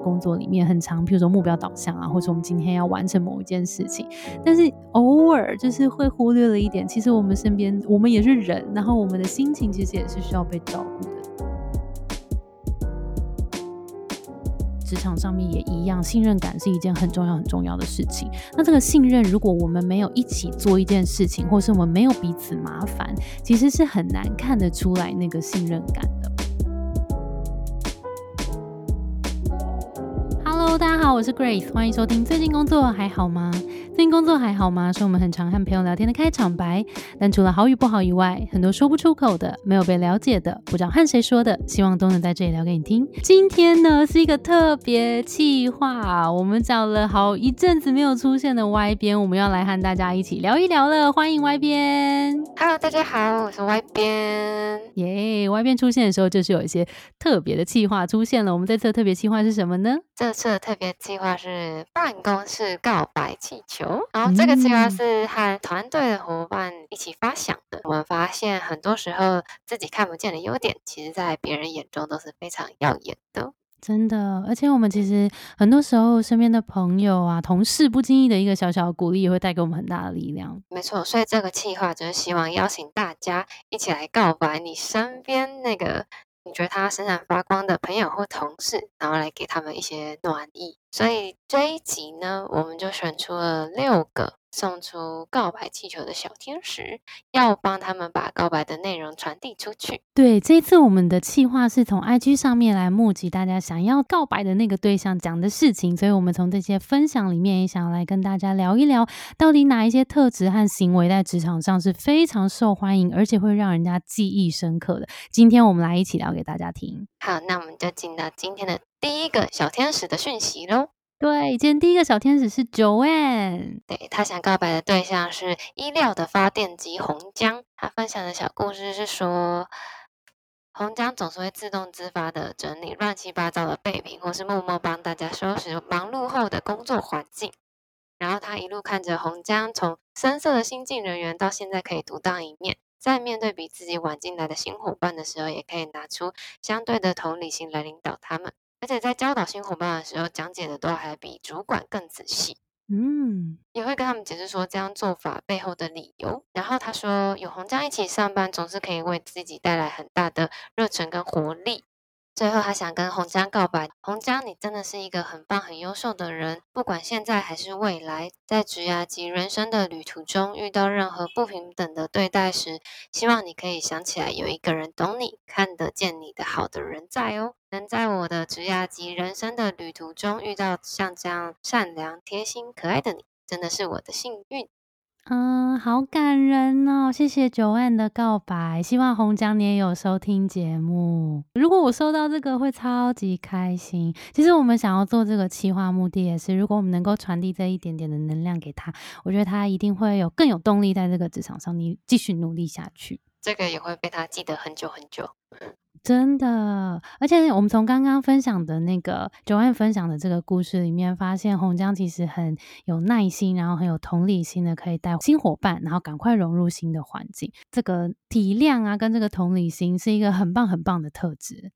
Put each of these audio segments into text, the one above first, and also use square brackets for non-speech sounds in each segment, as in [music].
工作里面很长，比如说目标导向啊，或者我们今天要完成某一件事情，但是偶尔就是会忽略了一点，其实我们身边我们也是人，然后我们的心情其实也是需要被照顾的。职场上面也一样，信任感是一件很重要很重要的事情。那这个信任，如果我们没有一起做一件事情，或是我们没有彼此麻烦，其实是很难看得出来那个信任感的。好，我是 Grace，欢迎收听。最近工作还好吗？最近工作还好吗？是我们很常和朋友聊天的开场白。但除了好与不好以外，很多说不出口的、没有被了解的、不知道和谁说的，希望都能在这里聊给你听。今天呢，是一个特别企划，我们找了好一阵子没有出现的 Y 边，我们要来和大家一起聊一聊了。欢迎 Y 边。Hello，大家好，我是 Y 边。耶，Y 边出现的时候，就是有一些特别的企划出现了。我们这次的特别企划是什么呢？这次的特别计划是办公室告白气球。然后这个计划是和团队的伙伴一起发想的。我们发现很多时候自己看不见的优点，其实在别人眼中都是非常耀眼的。真的，而且我们其实很多时候身边的朋友啊、同事不经意的一个小小的鼓励，也会带给我们很大的力量。没错，所以这个计划就是希望邀请大家一起来告白你身边那个。你觉得他闪闪发光的朋友或同事，然后来给他们一些暖意。所以这一集呢，我们就选出了六个。送出告白气球的小天使，要帮他们把告白的内容传递出去。对，这一次我们的计划是从 IG 上面来募集大家想要告白的那个对象讲的事情，所以我们从这些分享里面也想要来跟大家聊一聊，到底哪一些特质和行为在职场上是非常受欢迎，而且会让人家记忆深刻的。今天我们来一起聊给大家听。好，那我们就进到今天的第一个小天使的讯息喽。对，今天第一个小天使是 Joanne，对他想告白的对象是衣料的发电机红江。他分享的小故事是说，红江总是会自动自发的整理乱七八糟的备品，或是默默帮大家收拾忙碌后的工作环境。然后他一路看着红江从深色的新进人员到现在可以独当一面，在面对比自己晚进来的新伙伴的时候，也可以拿出相对的同理心来领导他们。而且在教导新伙伴的时候，讲解的都还比主管更仔细。嗯，也会跟他们解释说这样做法背后的理由。然后他说，有红酱一起上班，总是可以为自己带来很大的热忱跟活力。最后，他想跟红江告白：红江，你真的是一个很棒、很优秀的人。不管现在还是未来，在职涯及人生的旅途中，遇到任何不平等的对待时，希望你可以想起来，有一个人懂你，看得见你的好的人在哦。能在我的职涯及人生的旅途中遇到像这样善良、贴心、可爱的你，真的是我的幸运。嗯，好感人哦！谢谢九万的告白，希望红江你也有收听节目。如果我收到这个，会超级开心。其实我们想要做这个企划，目的也是，如果我们能够传递这一点点的能量给他，我觉得他一定会有更有动力在这个职场上，你继续努力下去。这个也会被他记得很久很久。真的，而且我们从刚刚分享的那个九万分享的这个故事里面，发现洪江其实很有耐心，然后很有同理心的，可以带新伙伴，然后赶快融入新的环境。这个体谅啊，跟这个同理心是一个很棒很棒的特质。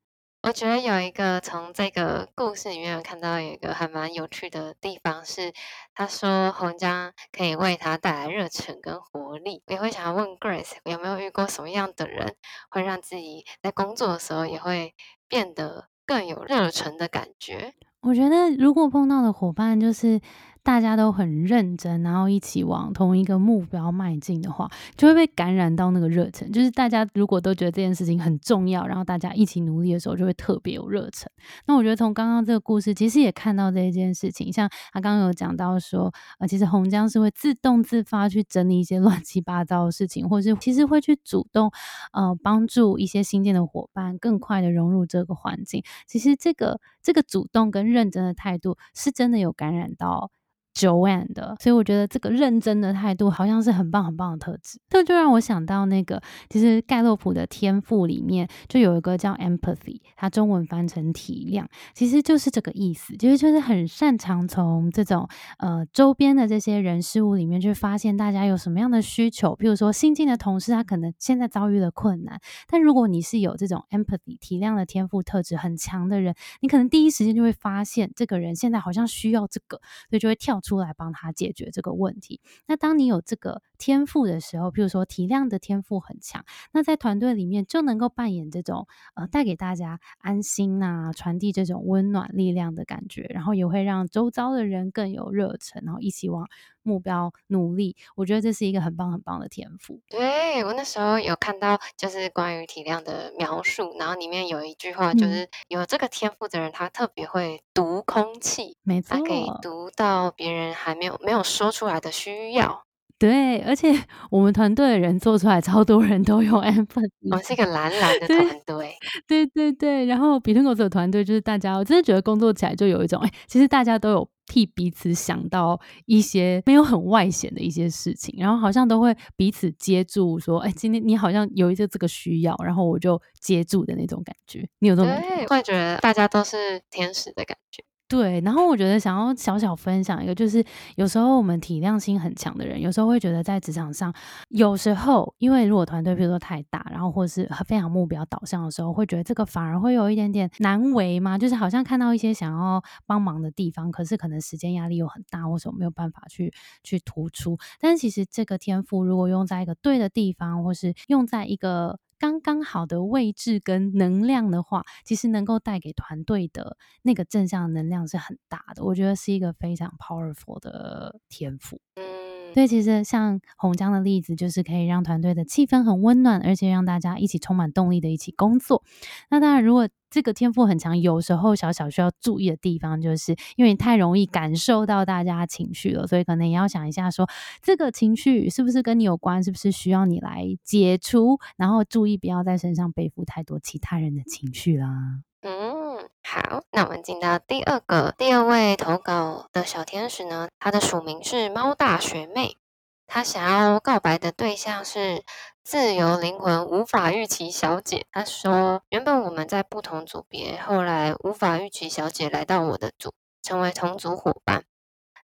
我觉得有一个从这个故事里面看到有一个还蛮有趣的地方是，他说红浆可以为他带来热忱跟活力。也会想要问 Grace 有没有遇过什么样的人，会让自己在工作的时候也会变得更有热忱的感觉？我觉得如果碰到的伙伴就是。大家都很认真，然后一起往同一个目标迈进的话，就会被感染到那个热忱。就是大家如果都觉得这件事情很重要，然后大家一起努力的时候，就会特别有热忱。那我觉得从刚刚这个故事，其实也看到这一件事情。像他刚刚有讲到说，呃，其实红江是会自动自发去整理一些 [laughs] 乱七八糟的事情，或是其实会去主动呃帮助一些新建的伙伴更快的融入这个环境。其实这个这个主动跟认真的态度，是真的有感染到。Joanne 的，所以我觉得这个认真的态度好像是很棒很棒的特质。这就让我想到那个，其实盖洛普的天赋里面就有一个叫 empathy，它中文翻成体谅，其实就是这个意思，其实就是很擅长从这种呃周边的这些人事物里面去发现大家有什么样的需求。比如说新进的同事，他可能现在遭遇了困难，但如果你是有这种 empathy 体谅的天赋特质很强的人，你可能第一时间就会发现这个人现在好像需要这个，所以就会跳。出来帮他解决这个问题。那当你有这个天赋的时候，比如说体谅的天赋很强，那在团队里面就能够扮演这种呃带给大家安心呐，传递这种温暖力量的感觉，然后也会让周遭的人更有热忱，然后一起往。目标努力，我觉得这是一个很棒很棒的天赋。对我那时候有看到，就是关于体谅的描述，然后里面有一句话，就是有这个天赋的人，他特别会读空气，没错，他可以读到别人还没有没有说出来的需要。对，而且我们团队的人做出来，超多人都用 empathy。[laughs] 我们是一个蓝蓝的团 [laughs] 队，对对对。然后比特狗的团队就是大家，我真的觉得工作起来就有一种，哎，其实大家都有替彼此想到一些没有很外显的一些事情，然后好像都会彼此接住，说，哎，今天你好像有一个这个需要，然后我就接住的那种感觉。你有这种？对，会觉得大家都是天使的感觉。对，然后我觉得想要小小分享一个，就是有时候我们体谅心很强的人，有时候会觉得在职场上，有时候因为如果团队比如说太大，然后或是非常目标导向的时候，会觉得这个反而会有一点点难为嘛，就是好像看到一些想要帮忙的地方，可是可能时间压力又很大，或者没有办法去去突出。但其实这个天赋如果用在一个对的地方，或是用在一个。刚刚好的位置跟能量的话，其实能够带给团队的那个正向能量是很大的。我觉得是一个非常 powerful 的天赋。对其实像红江的例子，就是可以让团队的气氛很温暖，而且让大家一起充满动力的一起工作。那当然，如果这个天赋很强，有时候小小需要注意的地方，就是因为你太容易感受到大家情绪了，所以可能也要想一下，说这个情绪是不是跟你有关，是不是需要你来解除，然后注意不要在身上背负太多其他人的情绪啦。嗯，好，那我们进到第二个，第二位投稿的小天使呢，他的署名是猫大学妹，他想要告白的对象是自由灵魂无法预期小姐。他说，原本我们在不同组别，后来无法预期小姐来到我的组，成为同组伙伴，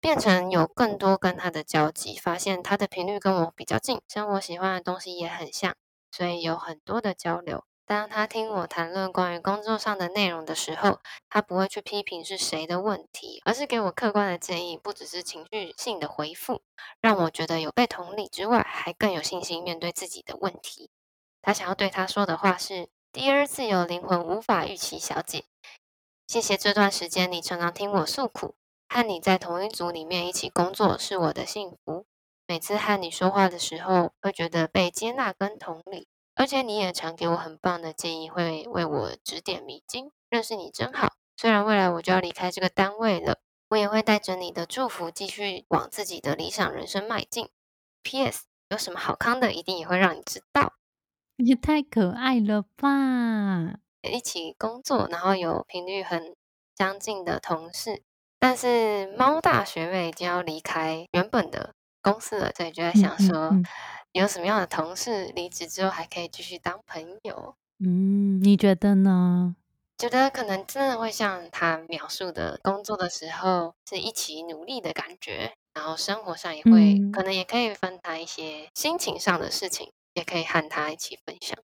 变成有更多跟她的交集，发现她的频率跟我比较近，生活喜欢的东西也很像，所以有很多的交流。当他听我谈论关于工作上的内容的时候，他不会去批评是谁的问题，而是给我客观的建议，不只是情绪性的回复，让我觉得有被同理之外，还更有信心面对自己的问题。他想要对他说的话是：“Dear 自由灵魂无法预期小姐，谢谢这段时间你常常听我诉苦，和你在同一组里面一起工作是我的幸福。每次和你说话的时候，会觉得被接纳跟同理。”而且你也常给我很棒的建议，会为我指点迷津。认识你真好。虽然未来我就要离开这个单位了，我也会带着你的祝福继续往自己的理想人生迈进。P.S. 有什么好康的，一定也会让你知道。[laughs] 你太可爱了吧！一起工作，然后有频率很相近的同事，但是猫大学妹已经要离开原本的公司了，所以就在想说。有什么样的同事离职之后还可以继续当朋友？嗯，你觉得呢？觉得可能真的会像他描述的，工作的时候是一起努力的感觉，然后生活上也会可能也可以分担一些心情上的事情，也可以和他一起分享。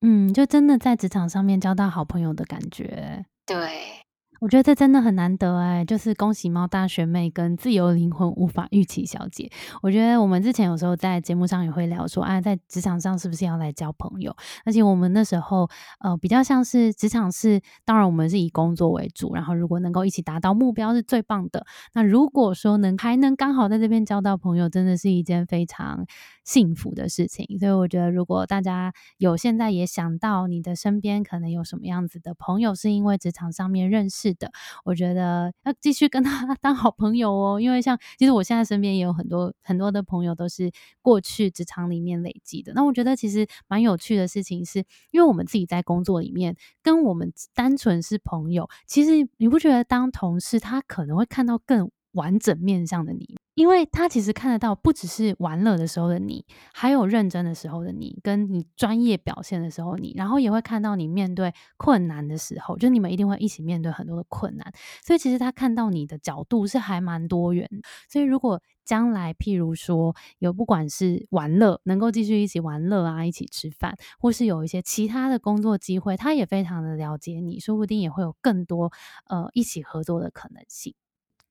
嗯，就真的在职场上面交到好朋友的感觉。对。我觉得这真的很难得哎，就是恭喜猫大学妹跟自由灵魂无法预期小姐。我觉得我们之前有时候在节目上也会聊说，啊，在职场上是不是要来交朋友？而且我们那时候呃比较像是职场是，当然我们是以工作为主，然后如果能够一起达到目标是最棒的。那如果说能还能刚好在这边交到朋友，真的是一件非常幸福的事情。所以我觉得如果大家有现在也想到你的身边可能有什么样子的朋友，是因为职场上面认识。的，我觉得要继续跟他 [laughs] 当好朋友哦，因为像其实我现在身边也有很多很多的朋友都是过去职场里面累积的。那我觉得其实蛮有趣的事情是，因为我们自己在工作里面跟我们单纯是朋友，其实你不觉得当同事他可能会看到更完整面向的你，因为他其实看得到不只是玩乐的时候的你，还有认真的时候的你，跟你专业表现的时候你，然后也会看到你面对困难的时候，就你们一定会一起面对很多的困难，所以其实他看到你的角度是还蛮多元。所以如果将来譬如说有不管是玩乐，能够继续一起玩乐啊，一起吃饭，或是有一些其他的工作机会，他也非常的了解你，说不定也会有更多呃一起合作的可能性。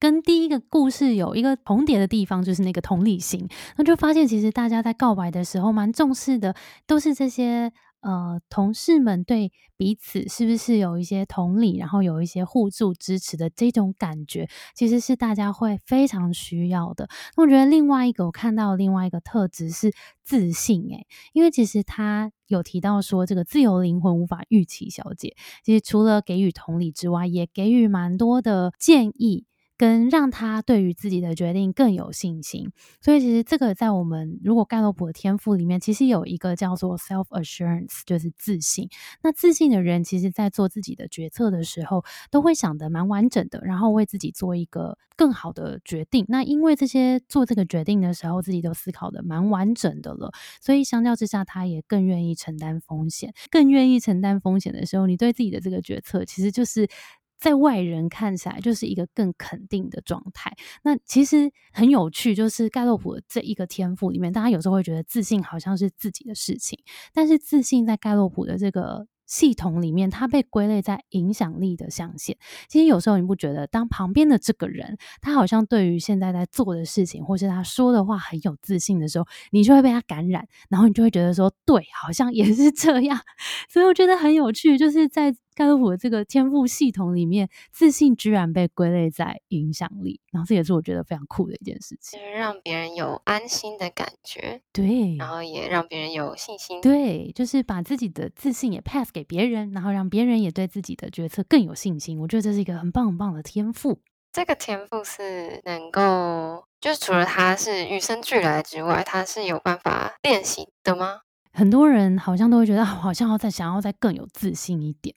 跟第一个故事有一个重叠的地方，就是那个同理心。那就发现，其实大家在告白的时候，蛮重视的，都是这些呃同事们对彼此是不是有一些同理，然后有一些互助支持的这种感觉，其实是大家会非常需要的。那我觉得另外一个我看到另外一个特质是自信，诶，因为其实他有提到说，这个自由灵魂无法预期小姐，其实除了给予同理之外，也给予蛮多的建议。跟让他对于自己的决定更有信心，所以其实这个在我们如果盖洛普的天赋里面，其实有一个叫做 self assurance，就是自信。那自信的人，其实在做自己的决策的时候，都会想得蛮完整的，然后为自己做一个更好的决定。那因为这些做这个决定的时候，自己都思考的蛮完整的了，所以相较之下，他也更愿意承担风险，更愿意承担风险的时候，你对自己的这个决策，其实就是。在外人看起来就是一个更肯定的状态。那其实很有趣，就是盖洛普的这一个天赋里面，大家有时候会觉得自信好像是自己的事情，但是自信在盖洛普的这个。系统里面，它被归类在影响力的象限。其实有时候你不觉得，当旁边的这个人，他好像对于现在在做的事情，或是他说的话很有自信的时候，你就会被他感染，然后你就会觉得说，对，好像也是这样。[laughs] 所以我觉得很有趣，就是在盖洛普的这个天赋系统里面，自信居然被归类在影响力，然后这也是我觉得非常酷的一件事情，就是让别人有安心的感觉，对，然后也让别人有信心，对，就是把自己的自信也 pass 给。别人，然后让别人也对自己的决策更有信心。我觉得这是一个很棒很棒的天赋。这个天赋是能够，就是除了它是与生俱来之外，它是有办法练习的吗？很多人好像都会觉得，[laughs] 好像要再想要再更有自信一点。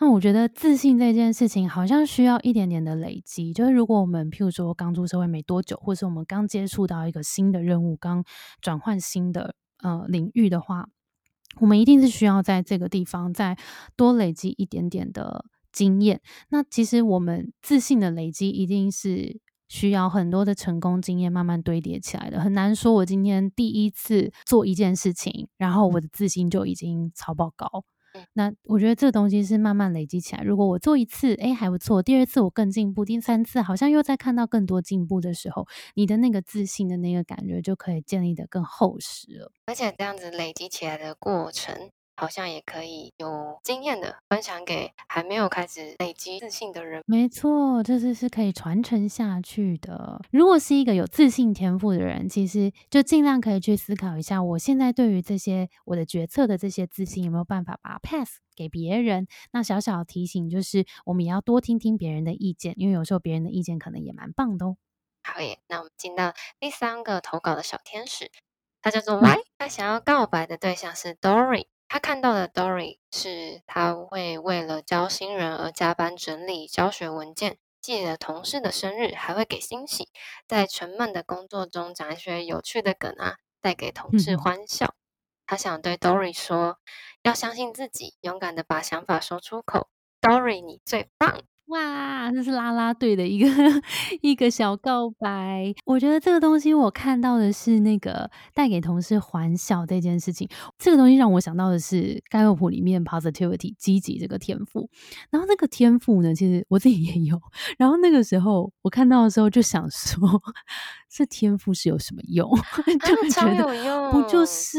那我觉得自信这件事情，好像需要一点点的累积。就是如果我们譬如说刚出社会没多久，或是我们刚接触到一个新的任务，刚转换新的呃领域的话。我们一定是需要在这个地方再多累积一点点的经验。那其实我们自信的累积，一定是需要很多的成功经验慢慢堆叠起来的。很难说，我今天第一次做一件事情，然后我的自信就已经超爆高。那我觉得这个东西是慢慢累积起来。如果我做一次，哎还不错；第二次我更进步，第三次好像又在看到更多进步的时候，你的那个自信的那个感觉就可以建立的更厚实了。而且这样子累积起来的过程。好像也可以有经验的分享给还没有开始累积自信的人。没错，这是是可以传承下去的。如果是一个有自信天赋的人，其实就尽量可以去思考一下，我现在对于这些我的决策的这些自信，有没有办法把它 pass 给别人？那小小提醒就是，我们也要多听听别人的意见，因为有时候别人的意见可能也蛮棒的哦。好耶，那我们进到第三个投稿的小天使，他叫做 Y，他想要告白的对象是 Dory。他看到的 Dory 是他会为了教新人而加班整理教学文件，记得同事的生日，还会给惊喜，在沉闷的工作中讲一些有趣的梗啊，带给同事欢笑。他想对 Dory 说，要相信自己，勇敢的把想法说出口。Dory，你最棒！哇，这是啦啦队的一个 [laughs] 一个小告白。我觉得这个东西我看到的是那个带给同事欢笑这件事情。这个东西让我想到的是盖洛普里面 positivity 积极这个天赋。然后那个天赋呢，其实我自己也有。然后那个时候我看到的时候就想说，[laughs] 这天赋是有什么用？[laughs] 就觉得不就是？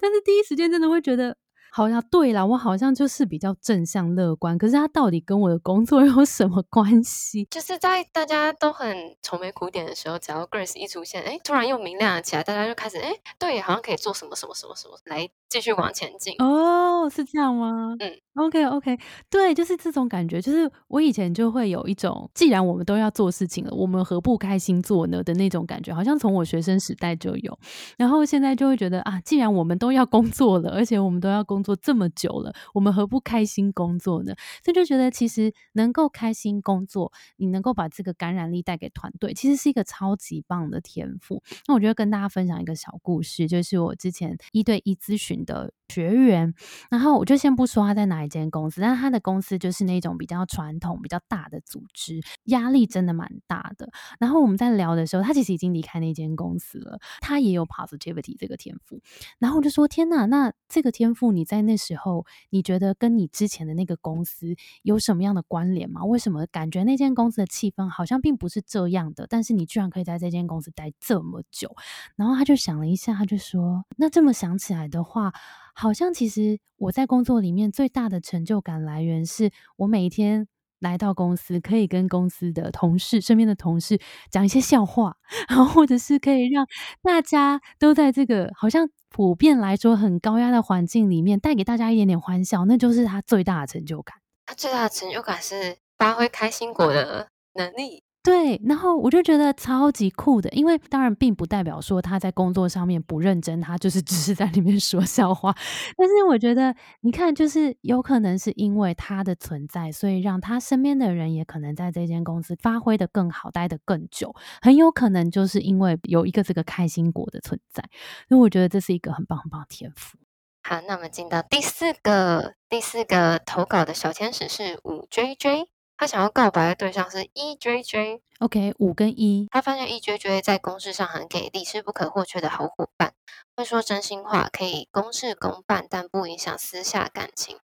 但是第一时间真的会觉得。好像对啦，我好像就是比较正向乐观，可是它到底跟我的工作 [laughs] 有什么关系？就是在大家都很愁眉苦脸的时候，只要 Grace 一出现，哎，突然又明亮了起来，大家就开始哎，对，好像可以做什么什么什么什么来继续往前进。哦，是这样吗？嗯，OK OK，对，就是这种感觉，就是我以前就会有一种，既然我们都要做事情了，我们何不开心做呢的那种感觉，好像从我学生时代就有，然后现在就会觉得啊，既然我们都要工作了，而且我们都要工作这么久了，我们何不开心工作呢？所以就觉得其实能够开心工作，你能够把这个感染力带给团队，其实是一个超级棒的天赋。那我觉得跟大家分享一个小故事，就是我之前一对一咨询的学员，然后我就先不说他在哪一间公司，但他的公司就是那种比较传统、比较大的组织，压力真的蛮大的。然后我们在聊的时候，他其实已经离开那间公司了，他也有 positivity 这个天赋。然后我就说：天哪，那这个天赋你在那时候，你觉得跟你之前的那个公司有什么样的关联吗？为什么感觉那间公司的气氛好像并不是这样的？但是你居然可以在这间公司待这么久？然后他就想了一下，他就说：那这么想起来的话。好像其实我在工作里面最大的成就感来源，是我每一天来到公司，可以跟公司的同事、身边的同事讲一些笑话，[laughs] 然后或者是可以让大家都在这个好像普遍来说很高压的环境里面，带给大家一点点欢笑，那就是他最大的成就感。他最大的成就感是发挥开心果的能力。对，然后我就觉得超级酷的，因为当然并不代表说他在工作上面不认真，他就是只是在里面说笑话。但是我觉得，你看，就是有可能是因为他的存在，所以让他身边的人也可能在这间公司发挥的更好，待的更久。很有可能就是因为有一个这个开心果的存在，所以我觉得这是一个很棒很棒的天赋。好，那我们进到第四个第四个投稿的小天使是五 J J。他想要告白的对象是 E J J，OK，五跟一。他发现 E J J 在公事上很给力，是不可或缺的好伙伴，会说真心话，可以公事公办，但不影响私下感情。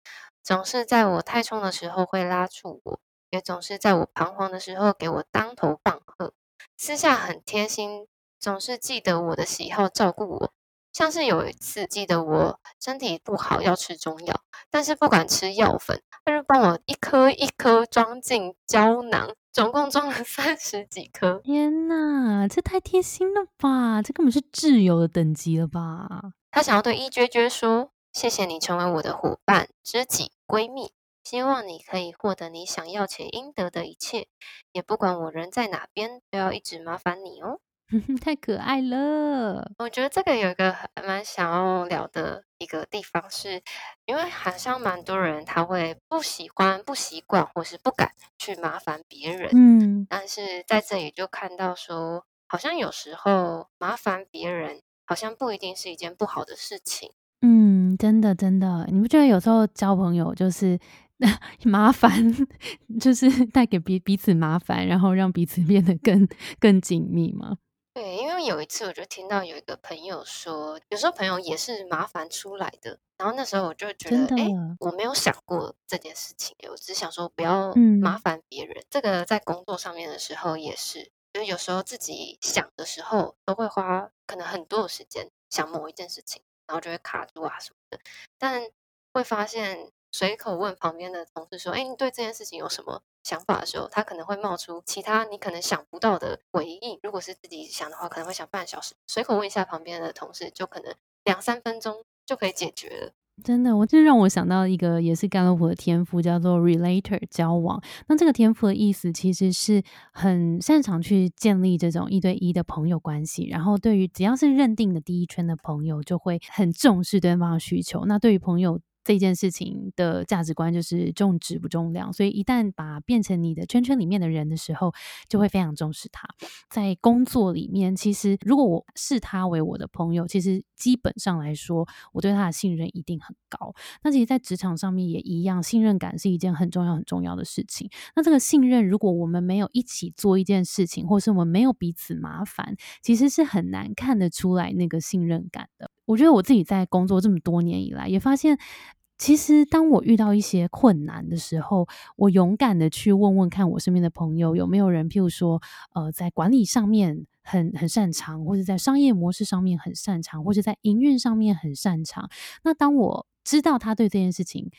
总是在我太冲的时候会拉住我，也总是在我彷徨的时候给我当头棒喝。私下很贴心，总是记得我的喜好，照顾我。像是有一次，记得我身体不好要吃中药，但是不敢吃药粉，他就帮我一颗一颗装进胶囊，总共装了 [laughs] 三十几颗。天哪，这太贴心了吧！这根本是挚友的等级了吧？他想要对一娟娟说：“谢谢你成为我的伙伴、知己、闺蜜，希望你可以获得你想要且应得的一切，也不管我人在哪边，都要一直麻烦你哦。” [laughs] 太可爱了！我觉得这个有一个蛮想要聊的一个地方，是因为好像蛮多人他会不喜欢、不习惯，或是不敢去麻烦别人。嗯，但是在这里就看到说，好像有时候麻烦别人，好像不一定是一件不好的事情。嗯，真的真的，你不觉得有时候交朋友就是 [laughs] 麻烦，[laughs] 就是带给彼彼此麻烦，然后让彼此变得更更紧密吗？对，因为有一次我就听到有一个朋友说，有时候朋友也是麻烦出来的。然后那时候我就觉得，哎，我没有想过这件事情，我只想说不要麻烦别人。这个在工作上面的时候也是，就是有时候自己想的时候，都会花可能很多的时间想某一件事情，然后就会卡住啊什么的。但会发现，随口问旁边的同事说，哎，你对这件事情有什么？想法的时候，他可能会冒出其他你可能想不到的回应。如果是自己想的话，可能会想半小时。随口问一下旁边的同事，就可能两三分钟就可以解决了。真的，我这让我想到一个也是甘洛普的天赋，叫做 relator 交往。那这个天赋的意思，其实是很擅长去建立这种一对一的朋友关系。然后，对于只要是认定的第一圈的朋友，就会很重视对方的需求。那对于朋友，这件事情的价值观就是重质不重量，所以一旦把变成你的圈圈里面的人的时候，就会非常重视他。在工作里面，其实如果我视他为我的朋友，其实基本上来说，我对他的信任一定很高。那其实，在职场上面也一样，信任感是一件很重要很重要的事情。那这个信任，如果我们没有一起做一件事情，或是我们没有彼此麻烦，其实是很难看得出来那个信任感的。我觉得我自己在工作这么多年以来，也发现，其实当我遇到一些困难的时候，我勇敢的去问问看我身边的朋友有没有人，譬如说，呃，在管理上面很很擅长，或者在商业模式上面很擅长，或者在营运上面很擅长。那当我知道他对这件事情，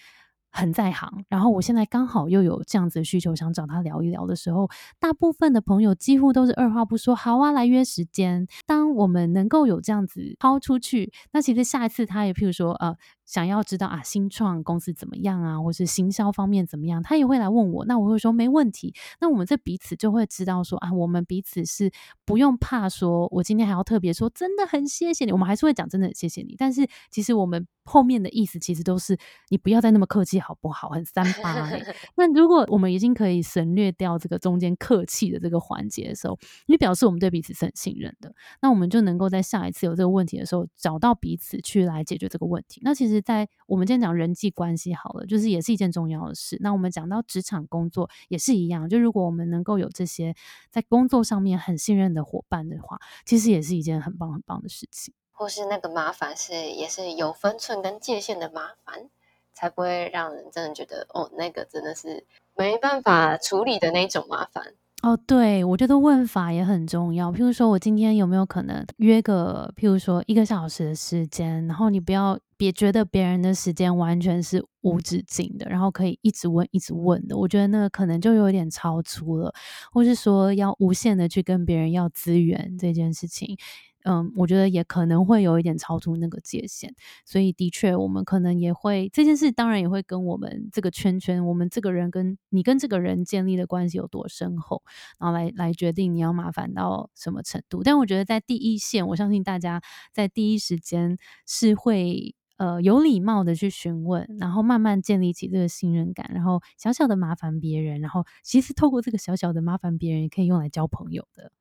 很在行，然后我现在刚好又有这样子的需求，想找他聊一聊的时候，大部分的朋友几乎都是二话不说，好啊，来约时间。当当我们能够有这样子抛出去，那其实下一次他也譬如说呃。想要知道啊，新创公司怎么样啊，或是行销方面怎么样，他也会来问我。那我会说没问题。那我们这彼此就会知道说啊，我们彼此是不用怕说，我今天还要特别说，真的很谢谢你。我们还是会讲真的很谢谢你。但是其实我们后面的意思其实都是你不要再那么客气好不好？很三八。[laughs] 那如果我们已经可以省略掉这个中间客气的这个环节的时候，你表示我们对彼此是很信任的，那我们们就能够在下一次有这个问题的时候，找到彼此去来解决这个问题。那其实。在我们今天讲人际关系好了，就是也是一件重要的事。那我们讲到职场工作也是一样，就如果我们能够有这些在工作上面很信任的伙伴的话，其实也是一件很棒很棒的事情。或是那个麻烦是也是有分寸跟界限的麻烦，才不会让人真的觉得哦，那个真的是没办法处理的那种麻烦。哦，对，我觉得问法也很重要。譬如说，我今天有没有可能约个，譬如说一个小时的时间，然后你不要别觉得别人的时间完全是无止境的，然后可以一直问、一直问的。我觉得那个可能就有点超出了，或是说要无限的去跟别人要资源这件事情。嗯，我觉得也可能会有一点超出那个界限，所以的确，我们可能也会这件事，当然也会跟我们这个圈圈，我们这个人跟你跟这个人建立的关系有多深厚，然后来来决定你要麻烦到什么程度。但我觉得在第一线，我相信大家在第一时间是会呃有礼貌的去询问，然后慢慢建立起这个信任感，然后小小的麻烦别人，然后其实透过这个小小的麻烦别人，也可以用来交朋友的。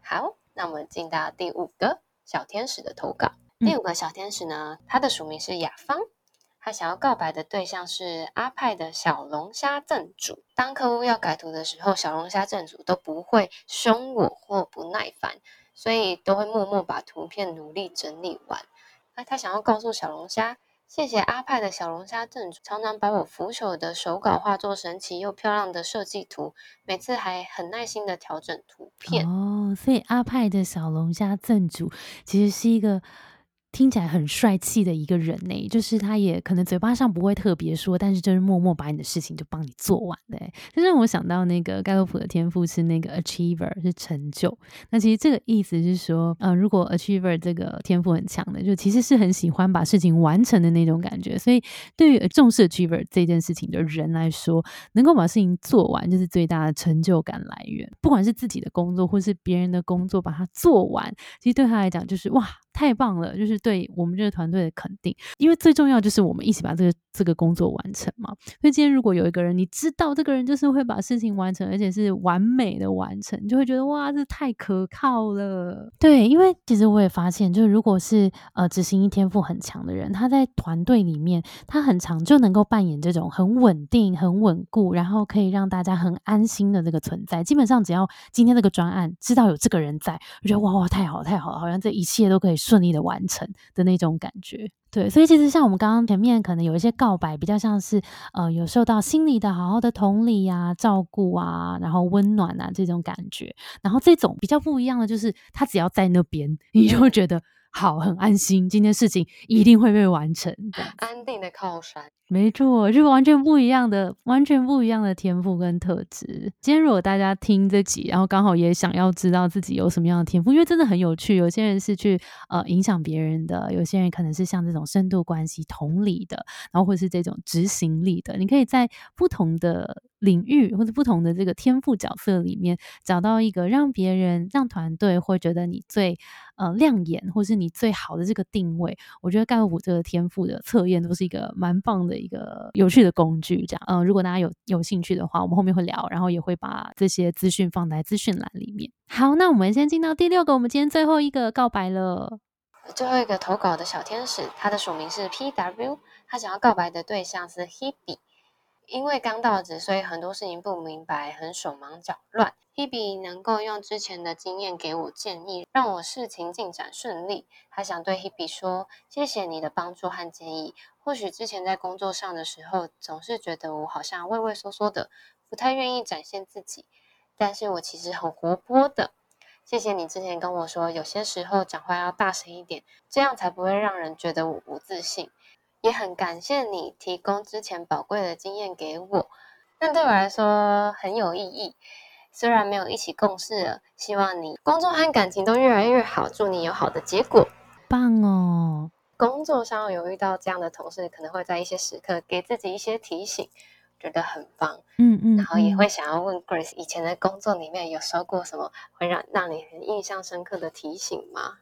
好。那我们进到第五个小天使的投稿。第五个小天使呢，他的署名是雅芳，他想要告白的对象是阿派的小龙虾正主。当客户要改图的时候，小龙虾正主都不会凶我或不耐烦，所以都会默默把图片努力整理完。那他想要告诉小龙虾。谢谢阿派的小龙虾正主，常常把我腐朽的手稿画作神奇又漂亮的设计图，每次还很耐心的调整图片。哦，所以阿派的小龙虾正主其实是一个。听起来很帅气的一个人呢，就是他也可能嘴巴上不会特别说，但是就是默默把你的事情就帮你做完的。这让我想到那个盖洛普的天赋是那个 achiever 是成就。那其实这个意思是说，呃，如果 achiever 这个天赋很强的，就其实是很喜欢把事情完成的那种感觉。所以对于重视 achiever 这件事情的人来说，能够把事情做完就是最大的成就感来源。不管是自己的工作或是别人的工作，把它做完，其实对他来讲就是哇。太棒了，就是对我们这个团队的肯定，因为最重要就是我们一起把这个这个工作完成嘛。所以今天如果有一个人，你知道这个人就是会把事情完成，而且是完美的完成，你就会觉得哇，这太可靠了。对，因为其实我也发现，就是如果是呃执行力天赋很强的人，他在团队里面，他很长就能够扮演这种很稳定、很稳固，然后可以让大家很安心的这个存在。基本上只要今天这个专案知道有这个人在，我觉得哇哇太好，太好了，好像这一切都可以。顺利的完成的那种感觉，对，所以其实像我们刚刚前面可能有一些告白，比较像是呃有受到心理的好好的同理呀、照顾啊，然后温暖啊这种感觉，然后这种比较不一样的就是他只要在那边，你就会觉得。好，很安心，今天事情一定会被完成。安定的靠山，没错，是完全不一样的，完全不一样的天赋跟特质。今天如果大家听这集，然后刚好也想要知道自己有什么样的天赋，因为真的很有趣。有些人是去呃影响别人的，有些人可能是像这种深度关系、同理的，然后或是这种执行力的。你可以在不同的。领域或者不同的这个天赋角色里面，找到一个让别人、让团队会觉得你最呃亮眼，或是你你最好的这个定位。我觉得盖洛普这个天赋的测验都是一个蛮棒的一个有趣的工具。这样，嗯，如果大家有有兴趣的话，我们后面会聊，然后也会把这些资讯放在资讯栏里面。好，那我们先进到第六个，我们今天最后一个告白了。最后一个投稿的小天使，他的署名是 P W，他想要告白的对象是 Hebe。因为刚到职，所以很多事情不明白，很手忙脚乱。Hebe 能够用之前的经验给我建议，让我事情进展顺利。还想对 Hebe 说，谢谢你的帮助和建议。或许之前在工作上的时候，总是觉得我好像畏畏缩缩的，不太愿意展现自己。但是我其实很活泼的。谢谢你之前跟我说，有些时候讲话要大声一点，这样才不会让人觉得我不自信。也很感谢你提供之前宝贵的经验给我，那对我来说很有意义。虽然没有一起共事了，希望你工作和感情都越来越好，祝你有好的结果。棒哦！工作上有遇到这样的同事，可能会在一些时刻给自己一些提醒，觉得很棒。嗯嗯，然后也会想要问 Grace，以前的工作里面有收过什么会让让你很印象深刻的提醒吗？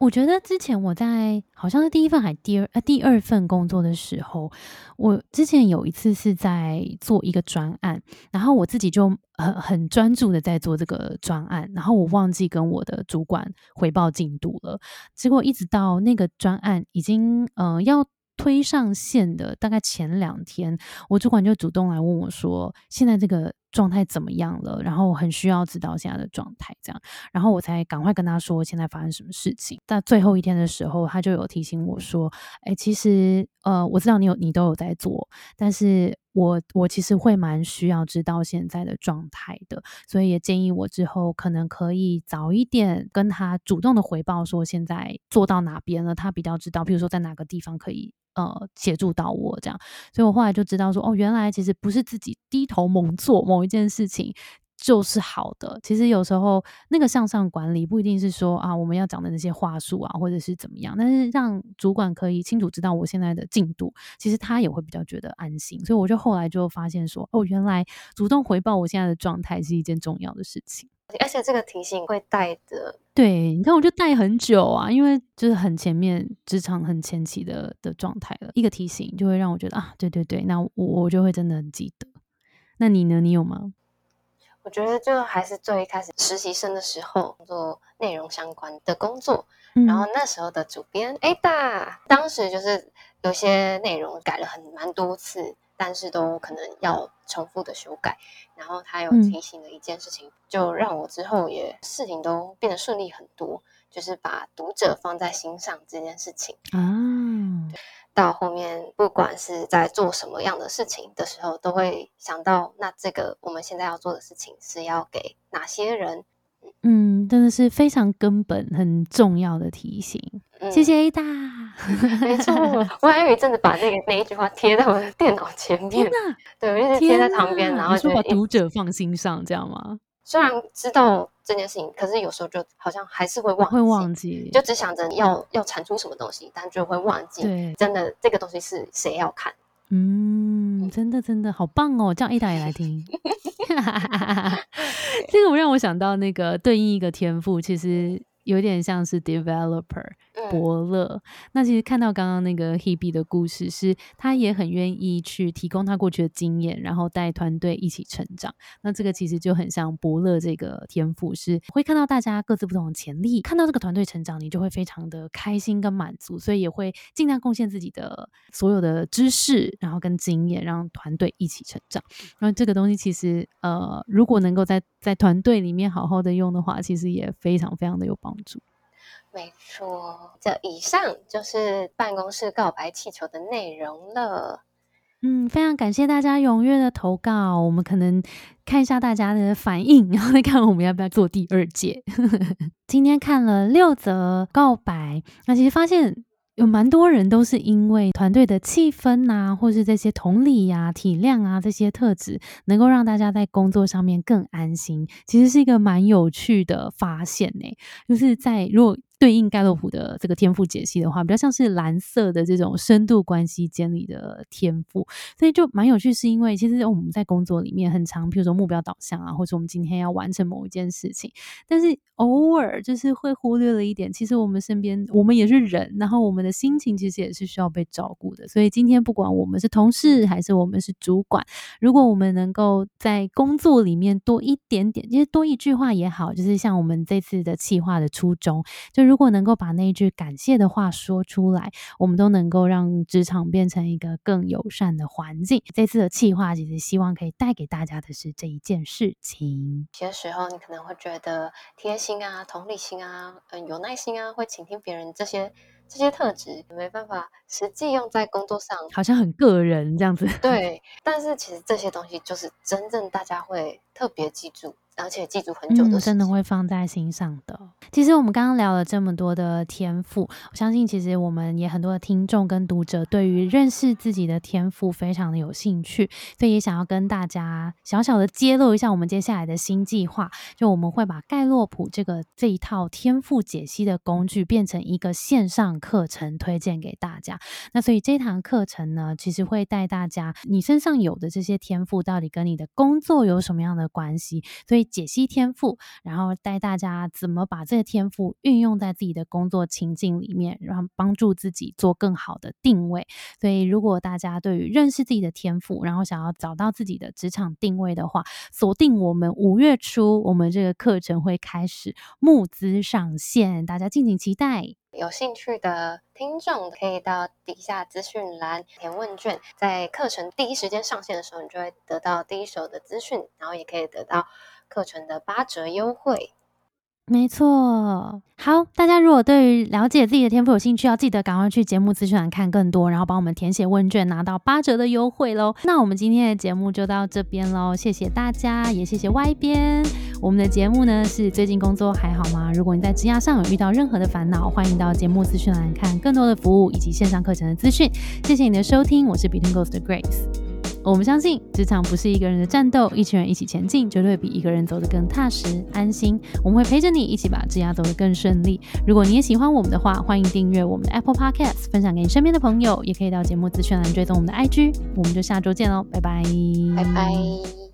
我觉得之前我在好像是第一份还第二呃第二份工作的时候，我之前有一次是在做一个专案，然后我自己就很很专注的在做这个专案，然后我忘记跟我的主管回报进度了，结果一直到那个专案已经呃要。推上线的大概前两天，我主管就主动来问我说：“现在这个状态怎么样了？”然后很需要知道现在的状态，这样，然后我才赶快跟他说现在发生什么事情。在最后一天的时候，他就有提醒我说：“哎，其实呃，我知道你有你都有在做，但是我我其实会蛮需要知道现在的状态的，所以也建议我之后可能可以早一点跟他主动的回报说现在做到哪边了，他比较知道，比如说在哪个地方可以。”呃，协助到我这样，所以我后来就知道说，哦，原来其实不是自己低头猛做某一件事情就是好的。其实有时候那个向上管理不一定是说啊，我们要讲的那些话术啊，或者是怎么样，但是让主管可以清楚知道我现在的进度，其实他也会比较觉得安心。所以我就后来就发现说，哦，原来主动回报我现在的状态是一件重要的事情。而且这个提醒会带的，对，你看我就带很久啊，因为就是很前面职场很前期的的状态了，一个提醒就会让我觉得啊，对对对，那我我就会真的很记得。那你呢？你有吗？我觉得就还是最一开始实习生的时候做内容相关的工作，然后那时候的主编 Ada，当时就是有些内容改了很蛮多次。但是都可能要重复的修改，然后他有提醒的一件事情，就让我之后也事情都变得顺利很多，就是把读者放在心上这件事情啊。到后面不管是在做什么样的事情的时候，都会想到那这个我们现在要做的事情是要给哪些人。嗯，真的是非常根本、很重要的提醒。谢谢 A 大，没错，我还有一阵子把那个那一句话贴在我的电脑前面。天对，我一直贴在旁边，然后就把读者放心上，这样吗？虽然知道这件事情，可是有时候就好像还是会忘，会忘记，就只想着要要产出什么东西，但就会忘记。对，真的这个东西是谁要看？嗯，真的真的好棒哦！叫 A 大也来听。[laughs] 这个我让我想到那个对应一个天赋，其实有点像是 developer。伯乐，那其实看到刚刚那个 Hebe 的故事，是他也很愿意去提供他过去的经验，然后带团队一起成长。那这个其实就很像伯乐这个天赋，是会看到大家各自不同的潜力，看到这个团队成长，你就会非常的开心跟满足，所以也会尽量贡献自己的所有的知识，然后跟经验，让团队一起成长。然后这个东西其实呃，如果能够在在团队里面好好的用的话，其实也非常非常的有帮助。没错，这以上就是办公室告白气球的内容了。嗯，非常感谢大家踊跃的投稿，我们可能看一下大家的反应，然后再看我们要不要做第二届。[laughs] 今天看了六则告白，那其实发现有蛮多人都是因为团队的气氛呐，或是这些同理呀、体谅啊这些特质，能够让大家在工作上面更安心。其实是一个蛮有趣的发现呢，就是在如果。对应盖洛普的这个天赋解析的话，比较像是蓝色的这种深度关系建立的天赋，所以就蛮有趣。是因为其实我们在工作里面很长，比如说目标导向啊，或者我们今天要完成某一件事情，但是偶尔就是会忽略了一点，其实我们身边我们也是人，然后我们的心情其实也是需要被照顾的。所以今天不管我们是同事还是我们是主管，如果我们能够在工作里面多一点点，其实多一句话也好，就是像我们这次的企划的初衷，就。如果能够把那一句感谢的话说出来，我们都能够让职场变成一个更友善的环境。这次的企划其实希望可以带给大家的是这一件事情。有些时候你可能会觉得贴心啊、同理心啊、嗯、有耐心啊、会倾听别人这些这些特质没办法实际用在工作上，好像很个人这样子。[laughs] 对，但是其实这些东西就是真正大家会特别记住。而且记住很久的，真的会放在心上的。其实我们刚刚聊了这么多的天赋，我相信其实我们也很多的听众跟读者对于认识自己的天赋非常的有兴趣，所以也想要跟大家小小的揭露一下我们接下来的新计划。就我们会把盖洛普这个这一套天赋解析的工具变成一个线上课程推荐给大家。那所以这堂课程呢，其实会带大家你身上有的这些天赋到底跟你的工作有什么样的关系，所以。解析天赋，然后带大家怎么把这个天赋运用在自己的工作情境里面，然后帮助自己做更好的定位。所以，如果大家对于认识自己的天赋，然后想要找到自己的职场定位的话，锁定我们五月初，我们这个课程会开始募资上线，大家敬请期待。有兴趣的听众可以到底下资讯栏填问卷，在课程第一时间上线的时候，你就会得到第一手的资讯，然后也可以得到。课程的八折优惠，没错。好，大家如果对于了解自己的天赋有兴趣，要记得赶快去节目资讯栏看更多，然后帮我们填写问卷，拿到八折的优惠喽。那我们今天的节目就到这边喽，谢谢大家，也谢谢外边。我们的节目呢是最近工作还好吗？如果你在职涯上有遇到任何的烦恼，欢迎到节目资讯栏看更多的服务以及线上课程的资讯。谢谢你的收听，我是 Between Ghost Grace。我们相信，职场不是一个人的战斗，一群人一起前进，绝对比一个人走得更踏实安心。我们会陪着你一起把职涯走得更顺利。如果你也喜欢我们的话，欢迎订阅我们的 Apple Podcast，分享给你身边的朋友，也可以到节目资讯栏追踪我们的 IG。我们就下周见喽，拜拜，拜拜。